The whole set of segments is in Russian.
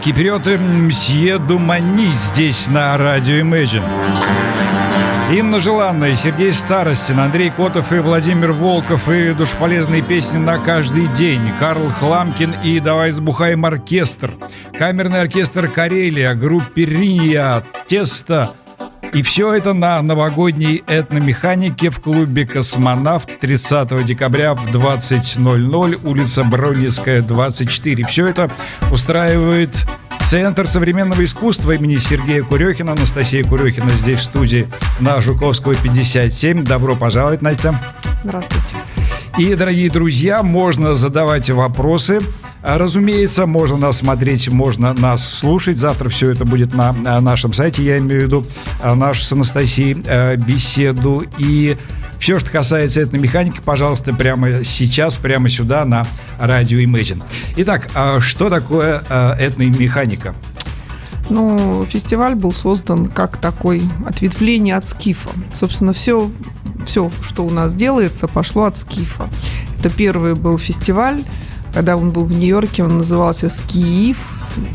А киприоты Мсье Думани здесь на радио Imagine. Инна Желанная, Сергей Старостин, Андрей Котов и Владимир Волков и душполезные песни на каждый день. Карл Хламкин и «Давай сбухаем оркестр». Камерный оркестр «Карелия», группе «Риния», «Тесто», и все это на новогодней этномеханике в клубе «Космонавт» 30 декабря в 20.00, улица Бронницкая, 24. Все это устраивает Центр современного искусства имени Сергея Курехина. Анастасия Курехина здесь в студии на Жуковского 57. Добро пожаловать, Настя. Здравствуйте. И, дорогие друзья, можно задавать вопросы. Разумеется, можно нас смотреть, можно нас слушать. Завтра все это будет на нашем сайте. Я имею в виду а, нашу с Анастасией э, беседу. И все, что касается этой механики, пожалуйста, прямо сейчас, прямо сюда на радио Imagine. Итак, а что такое а, этная механика? Ну, фестиваль был создан как такое ответвление от скифа. Собственно, все, все, что у нас делается, пошло от скифа. Это первый был фестиваль, когда он был в Нью-Йорке, он назывался «Скиив»,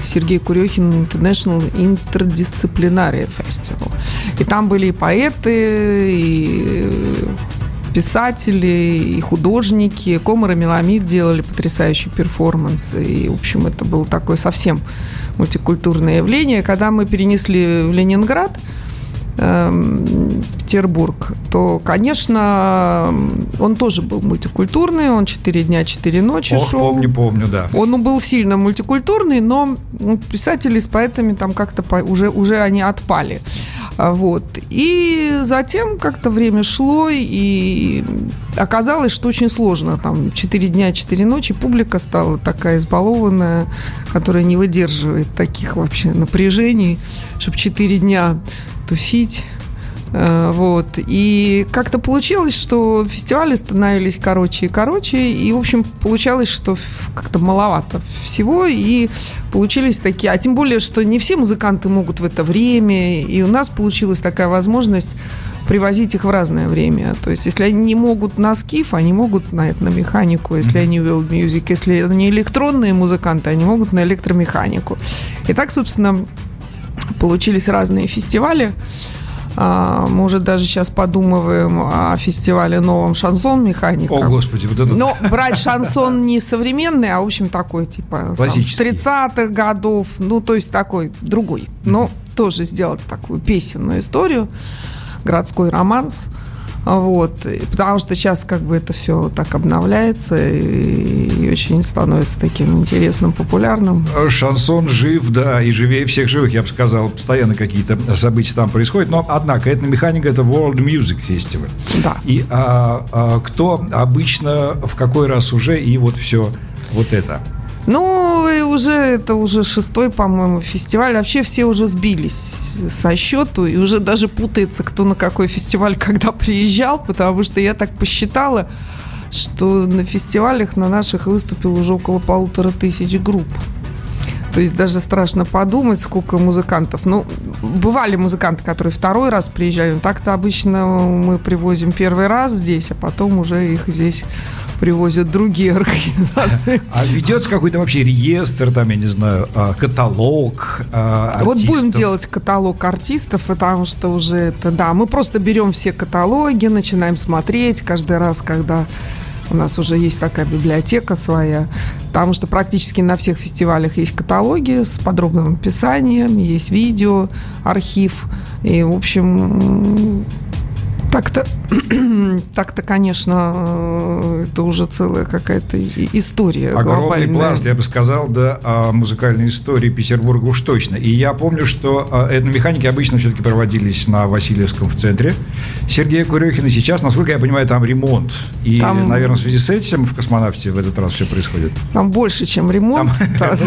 Сергей Курехин International Interdisciplinary Festival. И там были и поэты, и писатели, и художники. Комар и Меламид делали потрясающий перформанс. И, в общем, это было такое совсем мультикультурное явление. Когда мы перенесли в Ленинград – Петербург, то, конечно, он тоже был мультикультурный, он 4 дня, 4 ночи Ох, шел. помню, помню, да. Он был сильно мультикультурный, но писатели с поэтами там как-то уже, уже они отпали. А, вот. И затем как-то время шло, и оказалось, что очень сложно. Там 4 дня, 4 ночи публика стала такая избалованная, которая не выдерживает таких вообще напряжений, чтобы 4 дня тусить. Э, вот. И как-то получилось, что фестивали становились короче и короче. И, в общем, получалось, что как-то маловато всего. И получились такие... А тем более, что не все музыканты могут в это время. И у нас получилась такая возможность привозить их в разное время. То есть, если они не могут на скиф, они могут на этномеханику. Если mm-hmm. они world music, если они электронные музыканты, они могут на электромеханику. И так, собственно, получились разные фестивали. А, мы уже даже сейчас подумываем о фестивале новом шансон механика. О, господи, вот это... Но брать шансон не современный, а, в общем, такой, типа, там, 30-х годов, ну, то есть такой другой. Но тоже сделать такую песенную историю, городской романс – вот. Потому что сейчас как бы это все так обновляется и, очень становится таким интересным, популярным. Шансон жив, да, и живее всех живых, я бы сказал. Постоянно какие-то события там происходят. Но, однако, эта механика – это World Music Festival. Да. И а, а, кто обычно, в какой раз уже, и вот все вот это – ну, и уже это уже шестой, по-моему, фестиваль. Вообще все уже сбились со счету и уже даже путается, кто на какой фестиваль когда приезжал, потому что я так посчитала, что на фестивалях на наших выступил уже около полутора тысяч групп. То есть даже страшно подумать, сколько музыкантов. Ну, бывали музыканты, которые второй раз приезжали. Так-то обычно мы привозим первый раз здесь, а потом уже их здесь привозят другие организации. А ведется какой-то вообще реестр, там, я не знаю, а, каталог артистов? Вот будем делать каталог артистов, потому что уже это, да, мы просто берем все каталоги, начинаем смотреть каждый раз, когда у нас уже есть такая библиотека своя, потому что практически на всех фестивалях есть каталоги с подробным описанием, есть видео, архив. И, в общем, так-то, так-то, конечно, э, это уже целая какая-то история. Огромный глобальная. пласт, я бы сказал, да, о музыкальной истории Петербурга уж точно. И я помню, что э, этномеханики обычно все-таки проводились на Васильевском в центре. Сергея Курехина сейчас, насколько я понимаю, там ремонт. И, там, наверное, в связи с этим в космонавте в этот раз все происходит. Там больше, чем ремонт. Там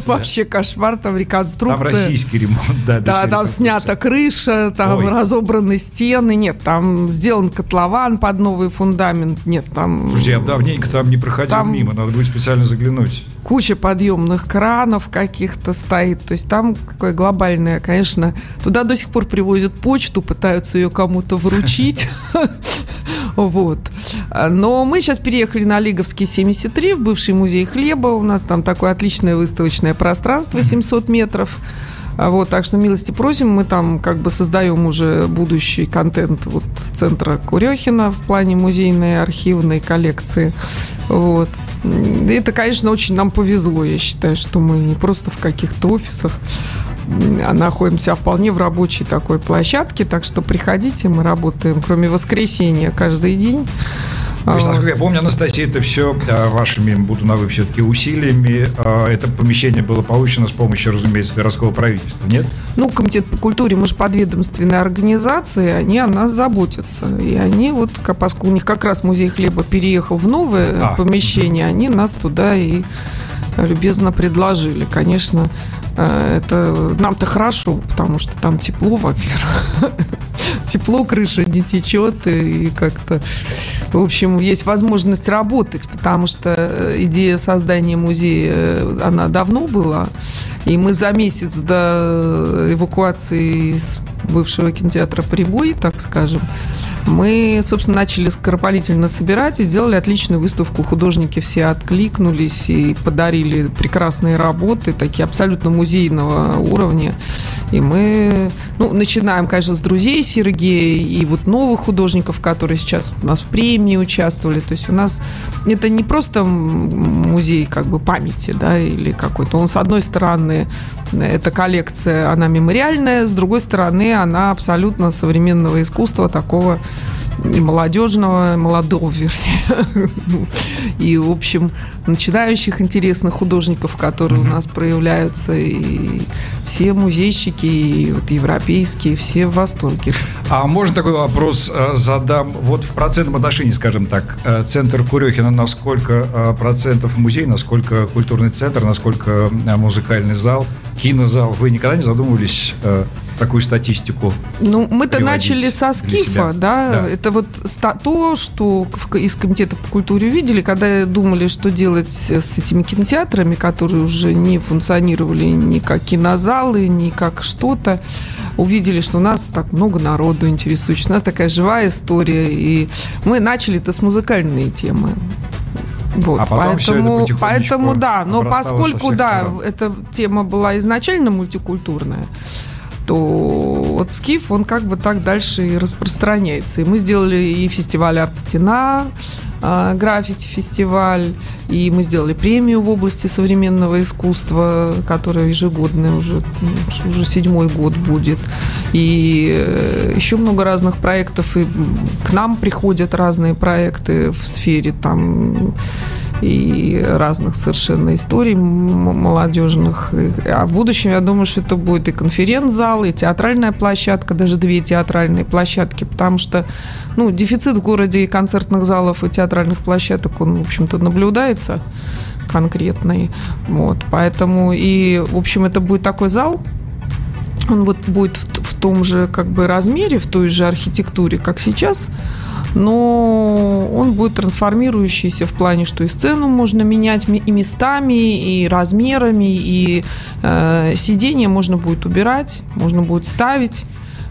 вообще кошмар, там реконструкция. Там российский ремонт, да. Да, там снята крыша, там разобраны стены. Нет, там сделан котлован под новый фундамент. Нет, там... Слушайте, я давненько там не проходил там мимо, надо будет специально заглянуть. Куча подъемных кранов каких-то стоит. То есть там какое глобальное, конечно. Туда до сих пор привозят почту, пытаются ее кому-то вручить. Вот. Но мы сейчас переехали на Лиговский 73, в бывший музей хлеба. У нас там такое отличное выставочное пространство, 700 метров. А вот, так что милости просим, мы там как бы создаем уже будущий контент вот центра Курехина в плане музейной архивной коллекции. Вот. Это, конечно, очень нам повезло. Я считаю, что мы не просто в каких-то офисах, а находимся вполне в рабочей такой площадке. Так что приходите, мы работаем, кроме воскресенья, каждый день. То есть, насколько я помню, Анастасия, это все а, вашими, буду на вы все-таки усилиями. А, это помещение было получено с помощью, разумеется, городского правительства, нет? Ну, Комитет по культуре, мы же подведомственная организация, они о нас заботятся. И они вот, поскольку у них как раз музей хлеба переехал в новое а, помещение, они нас туда и любезно предложили. Конечно, э, это нам-то хорошо, потому что там тепло, во-первых. Тепло, крыша не течет, и как-то, в общем, есть возможность работать, потому что э, идея создания музея, э, она давно была, и мы за месяц до эвакуации из бывшего кинотеатра «Прибой», так скажем, мы, собственно, начали скоропалительно собирать и сделали отличную выставку. Художники все откликнулись и подарили прекрасные работы, такие абсолютно музейного уровня. И мы ну, начинаем, конечно, с друзей Сергея и вот новых художников, которые сейчас у нас в премии участвовали. То есть у нас это не просто музей как бы памяти, да, или какой-то. Он, с одной стороны, эта коллекция, она мемориальная, с другой стороны, она абсолютно современного искусства, такого и молодежного, молодого, вернее. Ну, и, в общем, начинающих интересных художников, которые mm-hmm. у нас проявляются, и все музейщики, и вот европейские, все в восторге. А можно такой вопрос э, задам? Вот в процентном отношении, скажем так, э, центр Курехина на сколько э, процентов музей, насколько культурный центр, насколько музыкальный зал, кинозал? Вы никогда не задумывались такую статистику? Ну, мы-то начали со скифа, да? да? Это вот то, что из комитета по культуре увидели, когда думали, что делать с этими кинотеатрами, которые уже не функционировали ни как кинозалы, ни как что-то. Увидели, что у нас так много народу интересующих, у нас такая живая история, и мы начали это с музыкальной темы. Вот, а поэтому, поэтому да, но поскольку да, эта тема была изначально мультикультурная, то вот Скиф, он как бы так дальше и распространяется. И мы сделали и фестиваль «Арт-стена», граффити-фестиваль, и мы сделали премию в области современного искусства, которая ежегодная уже, уже седьмой год будет. И э, еще много разных проектов, и к нам приходят разные проекты в сфере там и разных совершенно историй молодежных. А в будущем, я думаю, что это будет и конференц-зал, и театральная площадка, даже две театральные площадки, потому что ну, дефицит в городе и концертных залов, и театральных площадок, он, в общем-то, наблюдается конкретный. Вот, поэтому и, в общем, это будет такой зал, он вот будет в, в том же как бы размере, в той же архитектуре, как сейчас, но он будет трансформирующийся в плане, что и сцену можно менять и местами, и размерами, и э, сиденье можно будет убирать, можно будет ставить.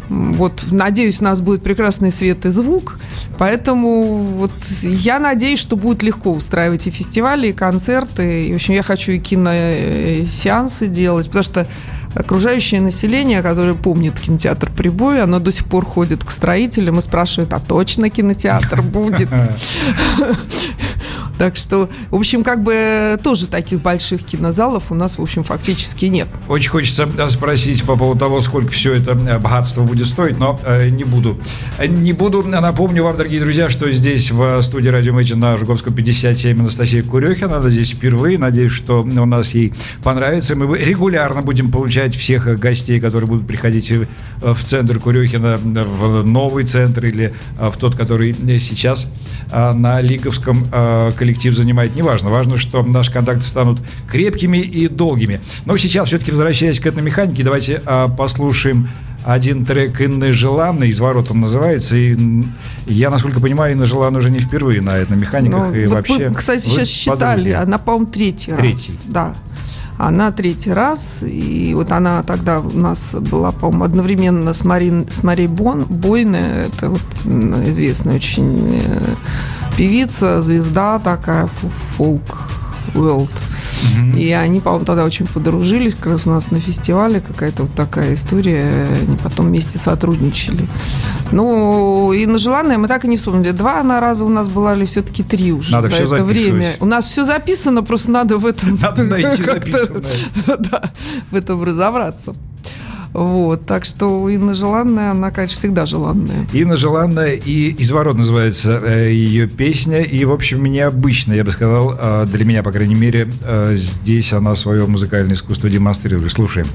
Вот, надеюсь, у нас будет прекрасный свет и звук, поэтому вот я надеюсь, что будет легко устраивать и фестивали, и концерты, и, в общем, я хочу и киносеансы делать, потому что окружающее население, которое помнит кинотеатр «Прибой», оно до сих пор ходит к строителям и спрашивает, а точно кинотеатр будет? Так что, в общем, как бы тоже таких больших кинозалов у нас, в общем, фактически нет. Очень хочется э, спросить по поводу того, сколько все это э, богатство будет стоить, но э, не буду. Не буду. Напомню вам, дорогие друзья, что здесь в студии Радио Мэйджин на Жуговском 57 Анастасия Курехина. Она здесь впервые. Надеюсь, что у нас ей понравится. Мы регулярно будем получать всех гостей, которые будут приходить в центр Курехина, в новый центр или в тот, который сейчас на Лиговском коллектив занимает, неважно. Важно, что наши контакты станут крепкими и долгими. Но сейчас, все-таки возвращаясь к этой механике, давайте а, послушаем один трек Инны Желанной, из ворот он называется, и я, насколько понимаю, Инна Желан уже не впервые на этих механиках, ну, и вообще... Мы, кстати, сейчас считали, она, по-моему, третий, третий раз. Да. Она третий раз, и вот она тогда у нас была, по-моему, одновременно с, Марин, с Марией Бон, Бойне, это вот известная очень э, певица, звезда такая, фолк, world. И они, по-моему, тогда очень подружились, как раз у нас на фестивале какая-то вот такая история. Они потом вместе сотрудничали. Ну, и на желанное мы так и не вспомнили. Два на раза у нас была или все-таки три уже надо за это время. У нас все записано, просто надо в этом... Надо найти. Да, в этом разобраться. Вот, так что Инна Желанная, она, конечно, всегда желанная. Инна Желанная и «Изворот» называется э, ее песня. И, в общем, необычно, я бы сказал, э, для меня, по крайней мере, э, здесь она свое музыкальное искусство демонстрирует. Слушаем.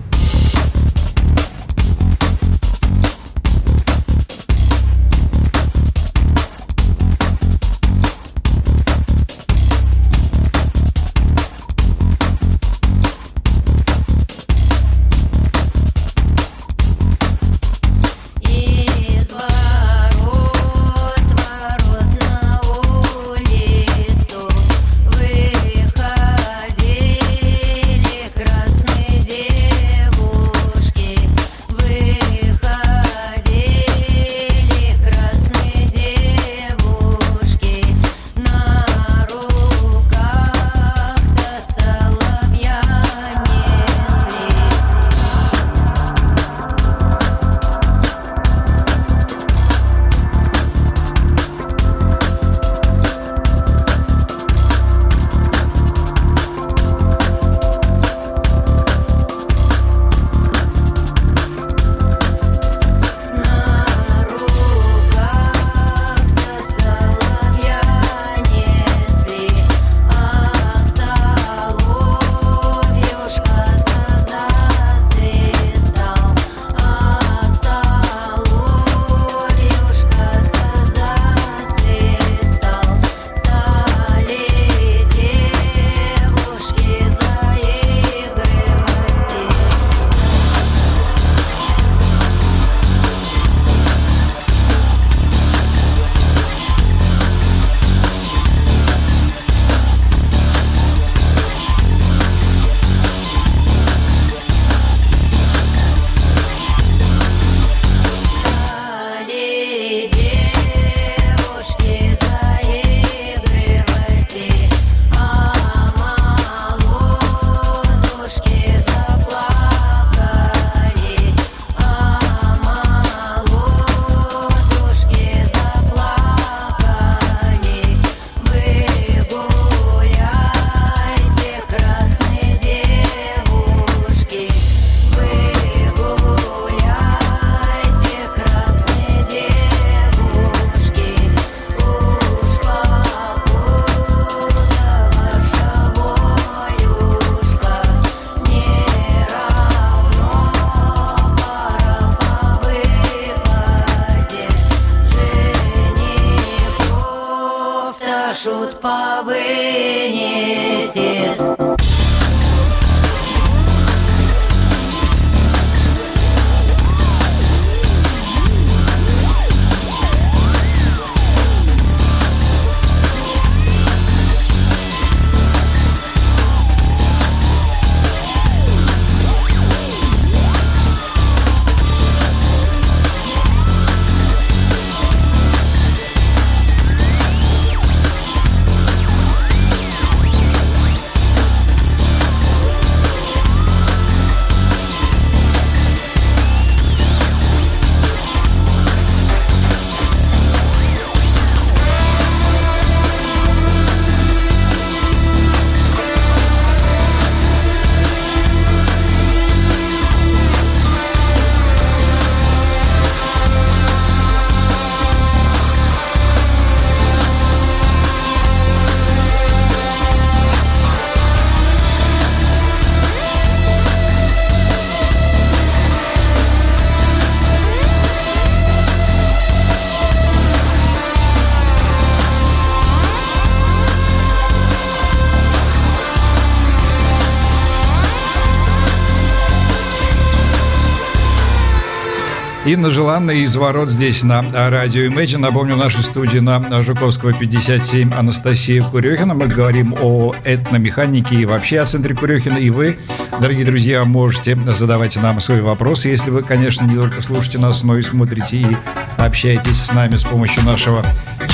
Инна Желанна из ворот здесь на радио Imagine. Напомню, в нашей студии на Жуковского 57 Анастасия Курехина. Мы говорим о этномеханике и вообще о центре Курехина. И вы, дорогие друзья, можете задавать нам свои вопросы, если вы, конечно, не только слушаете нас, но и смотрите и общаетесь с нами с помощью нашего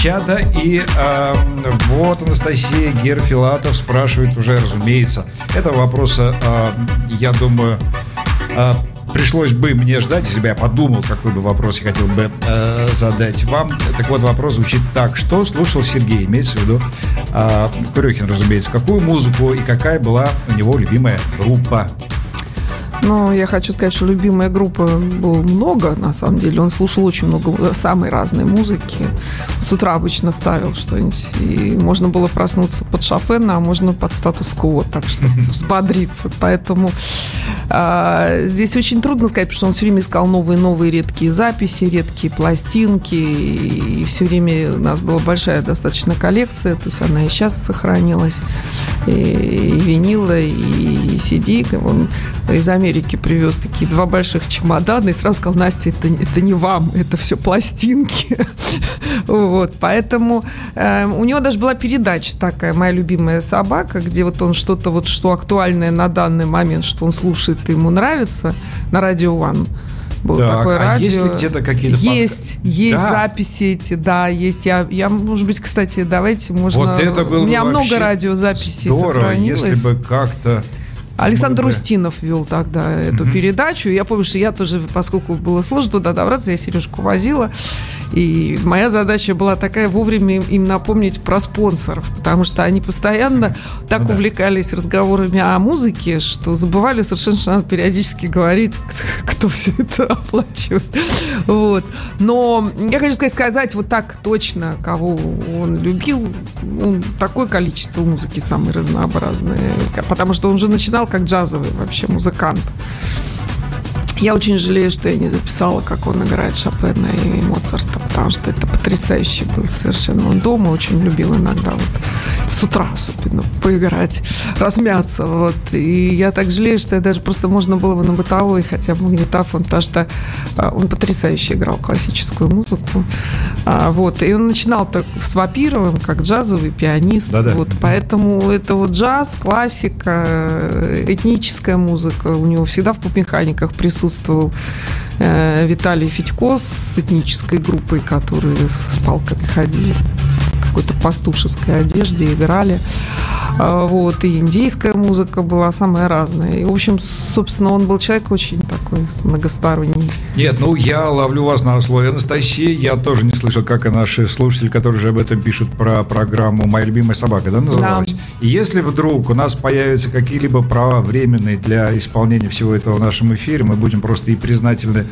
чата. И э, вот Анастасия Герфилатов спрашивает уже, разумеется, этого вопроса, э, я думаю, э, пришлось бы мне ждать, если бы я подумал, какой бы вопрос я хотел бы э, задать вам. Так вот, вопрос звучит так. Что слушал Сергей? Имеется в виду э, Курехин, разумеется. Какую музыку и какая была у него любимая группа? Ну, я хочу сказать, что любимая группа было много, на самом деле. Он слушал очень много самой разной музыки. С утра обычно ставил что-нибудь. И можно было проснуться под Шопена, а можно под статус-кво, так что взбодриться. Поэтому а, здесь очень трудно сказать, потому что он все время искал новые-новые редкие записи, редкие пластинки. И все время у нас была большая достаточно коллекция, то есть она и сейчас сохранилась. И, и винила, и, и CD. Он из Америки Америки привез такие два больших чемодана и сразу сказал, Настя, это, это не вам, это все пластинки. вот, поэтому э, у него даже была передача такая, моя любимая собака, где вот он что-то вот, что актуальное на данный момент, что он слушает и ему нравится, на радио One было так, такое а радио. Есть ли где-то какие-то Есть, есть да. записи эти, да, есть. Я, я, может быть, кстати, давайте можно. Вот это было У меня много радиозаписей здорово, сохранилось. если бы как-то Александр Много. Устинов вел тогда эту mm-hmm. передачу. Я помню, что я тоже, поскольку было сложно туда добраться, я Сережку возила. И моя задача была такая вовремя им напомнить про спонсоров, потому что они постоянно так ну, увлекались разговорами о музыке, что забывали совершенно, что надо периодически говорить, кто все это оплачивает. Вот. Но я хочу сказать, сказать вот так точно, кого он любил, ну, такое количество музыки самое разнообразное, потому что он же начинал как джазовый вообще музыкант. Я очень жалею, что я не записала, как он играет Шопена и Моцарта, потому что это потрясающе был совершенно. Он дома очень любил иногда вот с утра особенно поиграть, размяться. Вот. И я так жалею, что я даже просто можно было бы на бытовой хотя бы магнитофон, потому что а, он потрясающе играл классическую музыку. А, вот. И он начинал так с Вапировым, как джазовый пианист. Да-да. Вот. Поэтому это вот джаз, классика, этническая музыка. У него всегда в поп-механиках присутствует присутствовал э, Виталий Федько с этнической группой, которые с, с палками ходили какой-то пастушеской одежде играли. А, вот, и индийская музыка была самая разная. И, в общем, собственно, он был человек очень такой многосторонний. Нет, ну, я ловлю вас на слове Анастасии. Я тоже не слышал, как и наши слушатели, которые же об этом пишут, про программу «Моя любимая собака», да, называлась? Да. И если вдруг у нас появятся какие-либо права временные для исполнения всего этого в нашем эфире, мы будем просто и признательны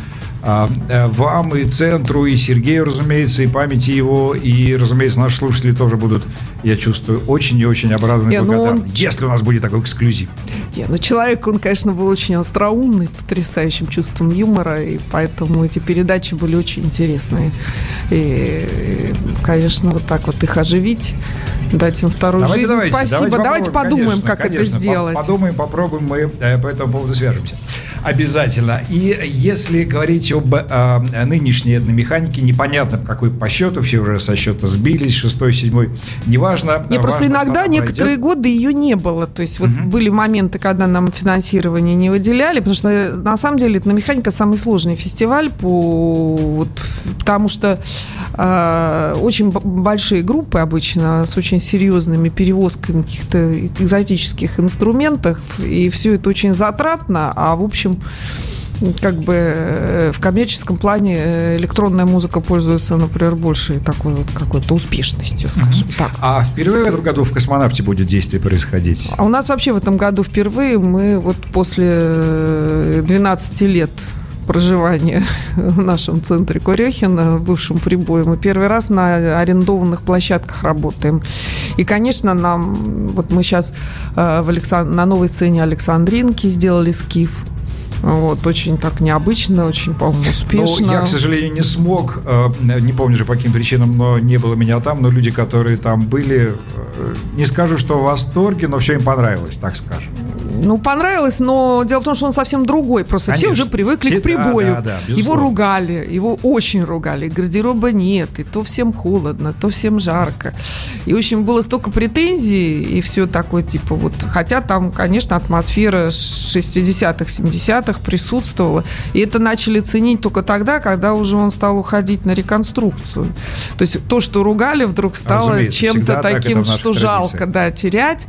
а, э, вам и центру, и Сергею, разумеется, и памяти его, и, разумеется, наши слушатели тоже будут, я чувствую, очень и очень обрадованы и ну он... если у нас будет такой эксклюзив. Не, ну человек, он, конечно, был очень остроумный, потрясающим чувством юмора, и поэтому эти передачи были очень интересные. И, конечно, вот так вот их оживить, дать им вторую давайте, жизнь. Давайте, Спасибо. Давайте, давайте подумаем, конечно, как конечно, это сделать. Подумаем, попробуем, мы э, по этому поводу свяжемся. Обязательно. И если говорить об э, нынешней этномеханике, непонятно, какой по счету, все уже со счета сбились, шестой, седьмой, неважно. Не, просто иногда некоторые годы ее не было. То есть вот угу. были моменты, когда нам финансирование не выделяли, потому что на самом деле этномеханика самый сложный фестиваль, по, вот, потому что э, очень большие группы обычно с очень серьезными перевозками каких-то экзотических инструментов, и все это очень затратно, а в общем как бы э, в коммерческом плане э, электронная музыка пользуется, например, большей такой вот какой-то успешностью, скажем mm-hmm. так. А впервые в этом году в космонавте будет действие происходить? А у нас вообще в этом году впервые мы вот после 12 э, лет проживания в нашем центре Курехина, в бывшем прибое. Мы первый раз на арендованных площадках работаем. И, конечно, нам, вот мы сейчас в Александ... на новой сцене Александринки сделали скиф. Вот, очень так необычно, очень, по-моему, успешно. Ну, я, к сожалению, не смог, э, не помню же по каким причинам, но не было меня там, но люди, которые там были, э, не скажу, что в восторге, но все им понравилось, так скажем. Ну, понравилось, но дело в том, что он совсем другой. Просто Конечно. все уже привыкли все, к прибою. Да, да, да, его ругали, его очень ругали. Гардероба нет, и то всем холодно, то всем жарко. И, в общем, было столько претензий, и все такое, типа, вот. Хотя там, конечно, атмосфера 60-х, 70-х присутствовала. И это начали ценить только тогда, когда уже он стал уходить на реконструкцию. То есть то, что ругали, вдруг стало чем-то таким, что жалко, да, терять.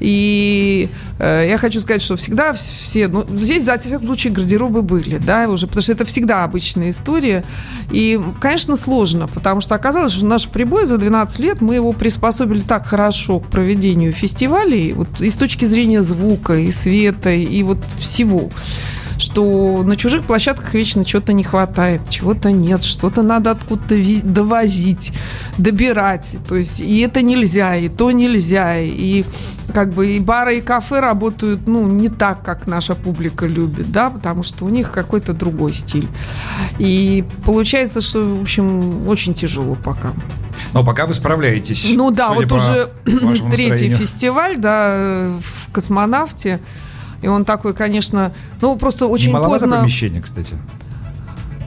И э, я хочу сказать, что всегда все, ну, здесь, за всяком случае, гардеробы были, да, уже, потому что это всегда обычная история. И, конечно, сложно, потому что оказалось, что наш прибой за 12 лет, мы его приспособили так хорошо к проведению фестивалей, вот и с точки зрения звука, и света, и вот всего что на чужих площадках вечно чего-то не хватает, чего-то нет, что-то надо откуда-то довозить, добирать. То есть и это нельзя, и то нельзя. И как бы и бары, и кафе работают, ну, не так, как наша публика любит, да, потому что у них какой-то другой стиль. И получается, что, в общем, очень тяжело пока. Но пока вы справляетесь. Ну да, вот уже третий фестиваль, да, в космонавте. И он такой, конечно, ну просто очень не поздно. помещение, кстати.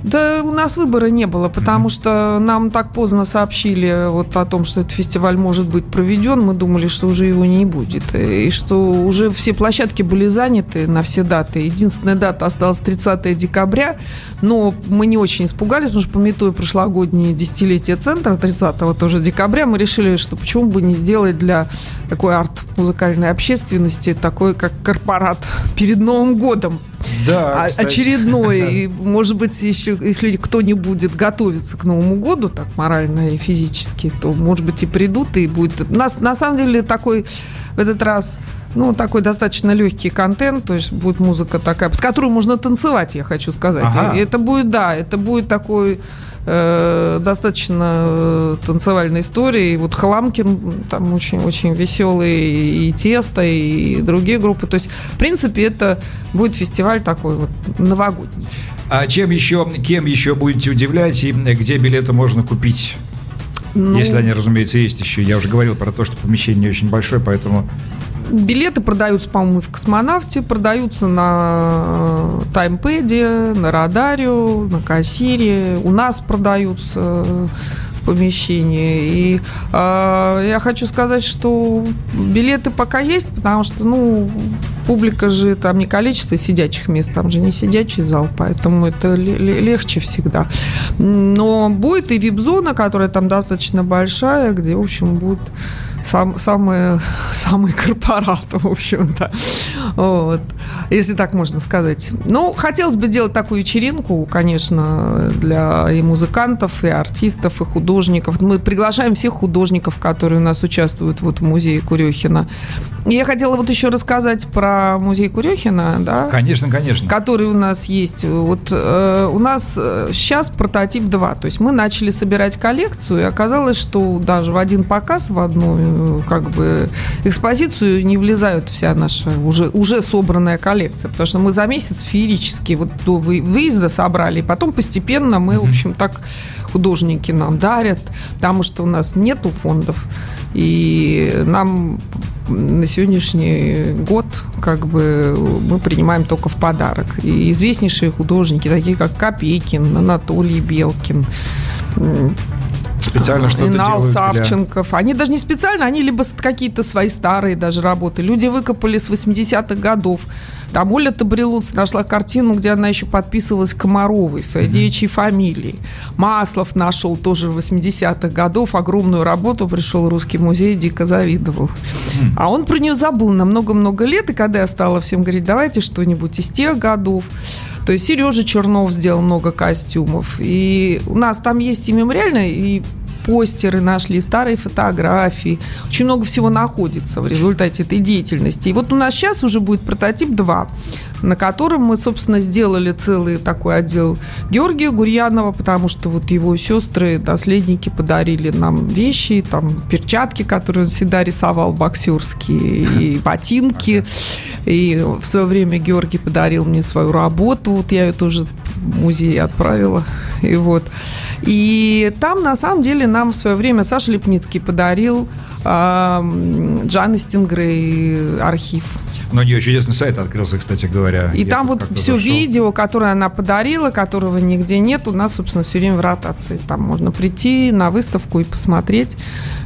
Да у нас выбора не было, потому mm-hmm. что нам так поздно сообщили вот о том, что этот фестиваль может быть проведен. Мы думали, что уже его не будет. И что уже все площадки были заняты на все даты. Единственная дата осталась 30 декабря. Но мы не очень испугались, потому что, пометуя прошлогоднее десятилетие центра, 30 тоже декабря, мы решили, что почему бы не сделать для такой арт-музыкальной общественности такой, как корпорат перед Новым годом. Да, а, очередной. И, может быть, еще, если кто не будет готовиться к Новому году, так морально и физически, то, может быть, и придут, и будет... У нас, на самом деле, такой в этот раз ну, такой достаточно легкий контент, то есть будет музыка такая, под которую можно танцевать, я хочу сказать. Ага. И это будет, да, это будет такой э, достаточно э, танцевальной истории. И вот Хламкин там очень-очень веселый, и Тесто, и другие группы. То есть, в принципе, это будет фестиваль такой вот новогодний. А чем еще, кем еще будете удивлять и где билеты можно купить? Ну, Если они, разумеется, есть еще. Я уже говорил про то, что помещение не очень большое, поэтому Билеты продаются, по-моему, в «Космонавте», продаются на таймпеде, на радаре, на кассире. У нас продаются в помещении. И э, я хочу сказать, что билеты пока есть, потому что, ну, публика же там не количество сидячих мест, там же не сидячий зал, поэтому это легче всегда. Но будет и вип-зона, которая там достаточно большая, где, в общем, будет сам, самые, самые корпораты, в общем-то. Вот. Если так можно сказать. Ну, хотелось бы делать такую вечеринку, конечно, для и музыкантов, и артистов, и художников. Мы приглашаем всех художников, которые у нас участвуют вот в музее Курехина. И я хотела вот еще рассказать про музей Курехина, да? Конечно, конечно. Который у нас есть. Вот э, у нас сейчас э, прототип 2. То есть мы начали собирать коллекцию, и оказалось, что даже в один показ, в одну э, как бы экспозицию не влезают вся наша уже, уже собранная коллекция. Потому что мы за месяц феерически вот до выезда собрали, и потом постепенно мы, в общем, так художники нам дарят, потому что у нас нету фондов. И нам на сегодняшний год как бы мы принимаем только в подарок. И известнейшие художники, такие как Копейкин, Анатолий Белкин, специально что-то Инал Савченков. Для... Они даже не специально, они либо какие-то свои старые даже работы. Люди выкопали с 80-х годов. Там Оля Табрилуц нашла картину, где она еще подписывалась Комаровой, своей mm-hmm. девичьей фамилией. Маслов нашел тоже в 80-х годов огромную работу, пришел в Русский музей, дико завидовал. Mm-hmm. А он про нее забыл на много-много лет, и когда я стала всем говорить, давайте что-нибудь из тех годов, то есть Сережа Чернов сделал много костюмов. И у нас там есть и мемориально, и постеры нашли, старые фотографии. Очень много всего находится в результате этой деятельности. И вот у нас сейчас уже будет прототип 2, на котором мы, собственно, сделали целый такой отдел Георгия Гурьянова, потому что вот его сестры, наследники подарили нам вещи, там перчатки, которые он всегда рисовал, боксерские, и ботинки. И в свое время Георгий подарил мне свою работу, вот я ее тоже в музей отправила. И вот. И там, на самом деле, нам в свое время Саша Лепницкий подарил э, Джанны Стингрей архив. Но у нее чудесный сайт открылся, кстати говоря. И там вот все зашел. видео, которое она подарила, которого нигде нет, у нас, собственно, все время в ротации. Там можно прийти на выставку и посмотреть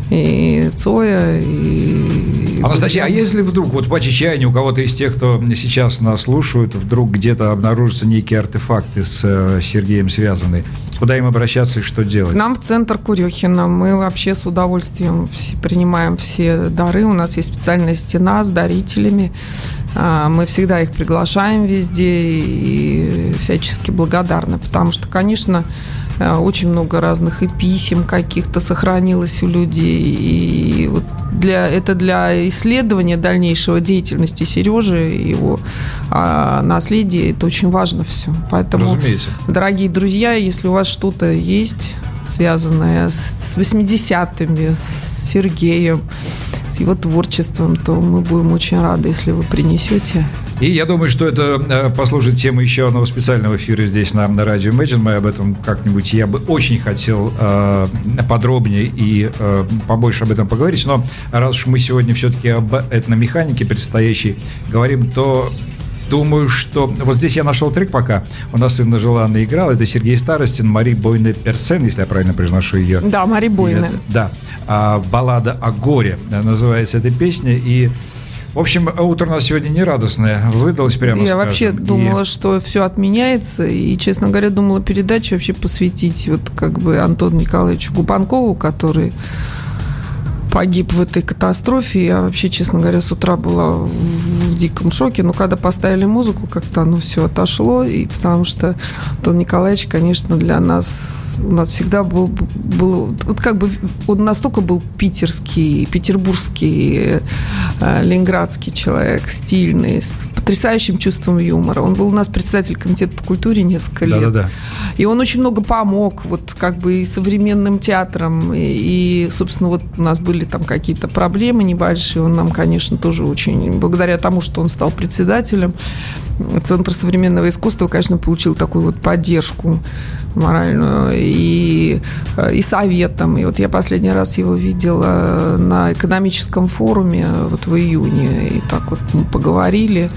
и Цоя, и... Анастасия, а если вдруг, вот по чечаянию у кого-то из тех, кто сейчас нас слушают, вдруг где-то обнаружатся некие артефакты с э, Сергеем связанные, куда им обращаться и что делать? Нам в центр Курехина. Мы вообще с удовольствием принимаем все дары. У нас есть специальная стена с дарителями. А, мы всегда их приглашаем везде и всячески благодарны, потому что, конечно, очень много разных и писем каких-то сохранилось у людей. И вот для, это для исследования дальнейшего деятельности Сережи и его а, наследия это очень важно все. Поэтому, Разумеется. дорогие друзья, если у вас что-то есть связанное с 80-ми, с Сергеем, с его творчеством, то мы будем очень рады, если вы принесете. И я думаю, что это э, послужит темой еще одного специального эфира здесь на, на радио Imagine. Мы об этом как-нибудь, я бы очень хотел э, подробнее и э, побольше об этом поговорить. Но раз уж мы сегодня все-таки об этномеханике предстоящей говорим, то Думаю, что... Вот здесь я нашел трек пока. У нас Инна Желанна играл. Это Сергей Старостин, Мари Бойне Персен, если я правильно произношу ее. Да, Мари Бойне. Да. А, «Баллада о горе» называется эта песня. И в общем, утро у нас сегодня не радостное, выдалось прямо Я скажем. вообще думала, и... что все отменяется, и, честно говоря, думала передачу вообще посвятить вот как бы Антону Николаевичу Губанкову, который погиб в этой катастрофе. Я вообще, честно говоря, с утра была в диком шоке. Но когда поставили музыку, как-то оно все отошло. И потому что Антон Николаевич, конечно, для нас, у нас всегда был, был вот как бы он настолько был питерский, петербургский, э, ленинградский человек, стильный, потрясающим чувством юмора. Он был у нас председатель комитета по культуре несколько лет. Да-да-да. И он очень много помог, вот как бы и современным театрам, и, и собственно, вот у нас были там какие-то проблемы небольшие. Он нам, конечно, тоже очень, благодаря тому, что он стал председателем, Центр современного искусства, конечно, получил такую вот поддержку моральную и, и советом. И вот я последний раз его видела на экономическом форуме вот в июне. И так вот мы поговорили.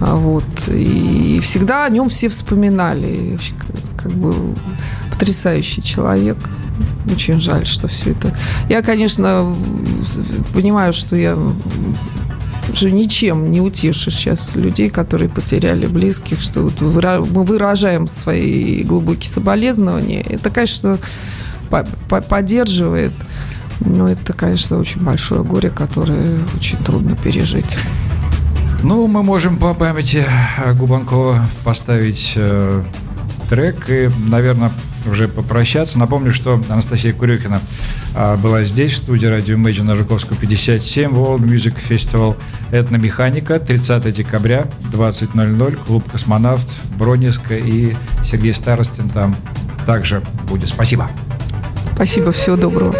Вот. И всегда о нем все вспоминали. Как бы потрясающий человек. Очень жаль, что все это... Я, конечно, понимаю, что я уже ничем не утешишь сейчас людей, которые потеряли близких, что вот мы выражаем свои глубокие соболезнования. Это, конечно, поддерживает, но это, конечно, очень большое горе, которое очень трудно пережить. Ну, мы можем по памяти Губанкова поставить э, трек и, наверное, уже попрощаться. Напомню, что Анастасия Курюкина а, была здесь, в студии радио Imagine на Жуковского 57, World Music Festival «Этномеханика», 30 декабря, 20.00, клуб «Космонавт», Бронинска и Сергей Старостин там также будет. Спасибо. Спасибо, всего доброго.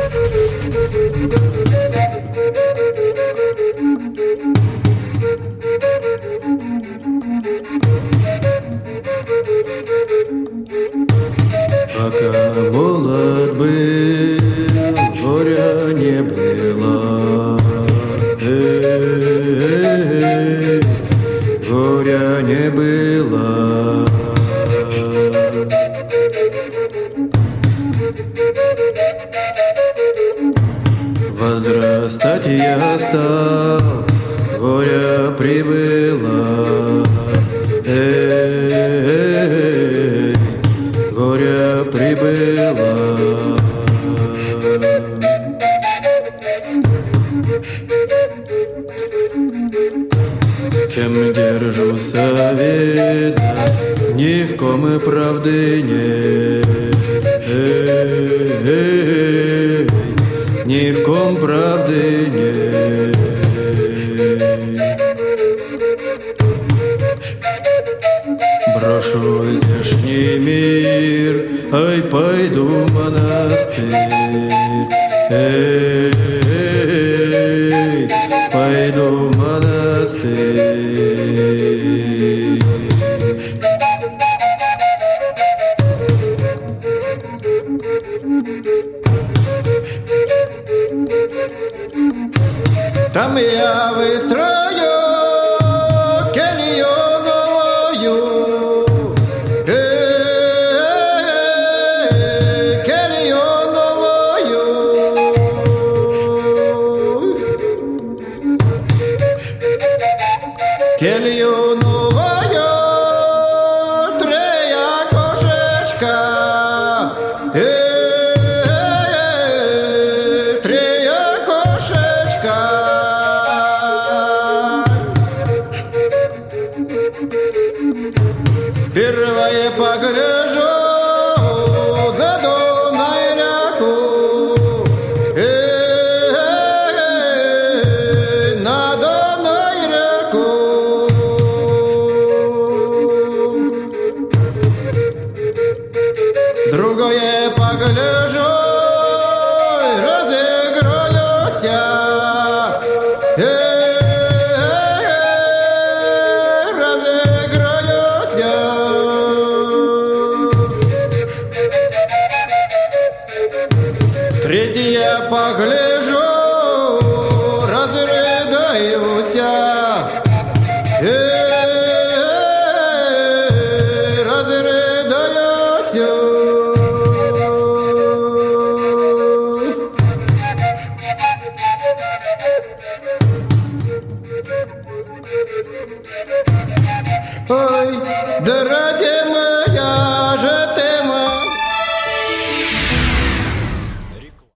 died on Mother's Day.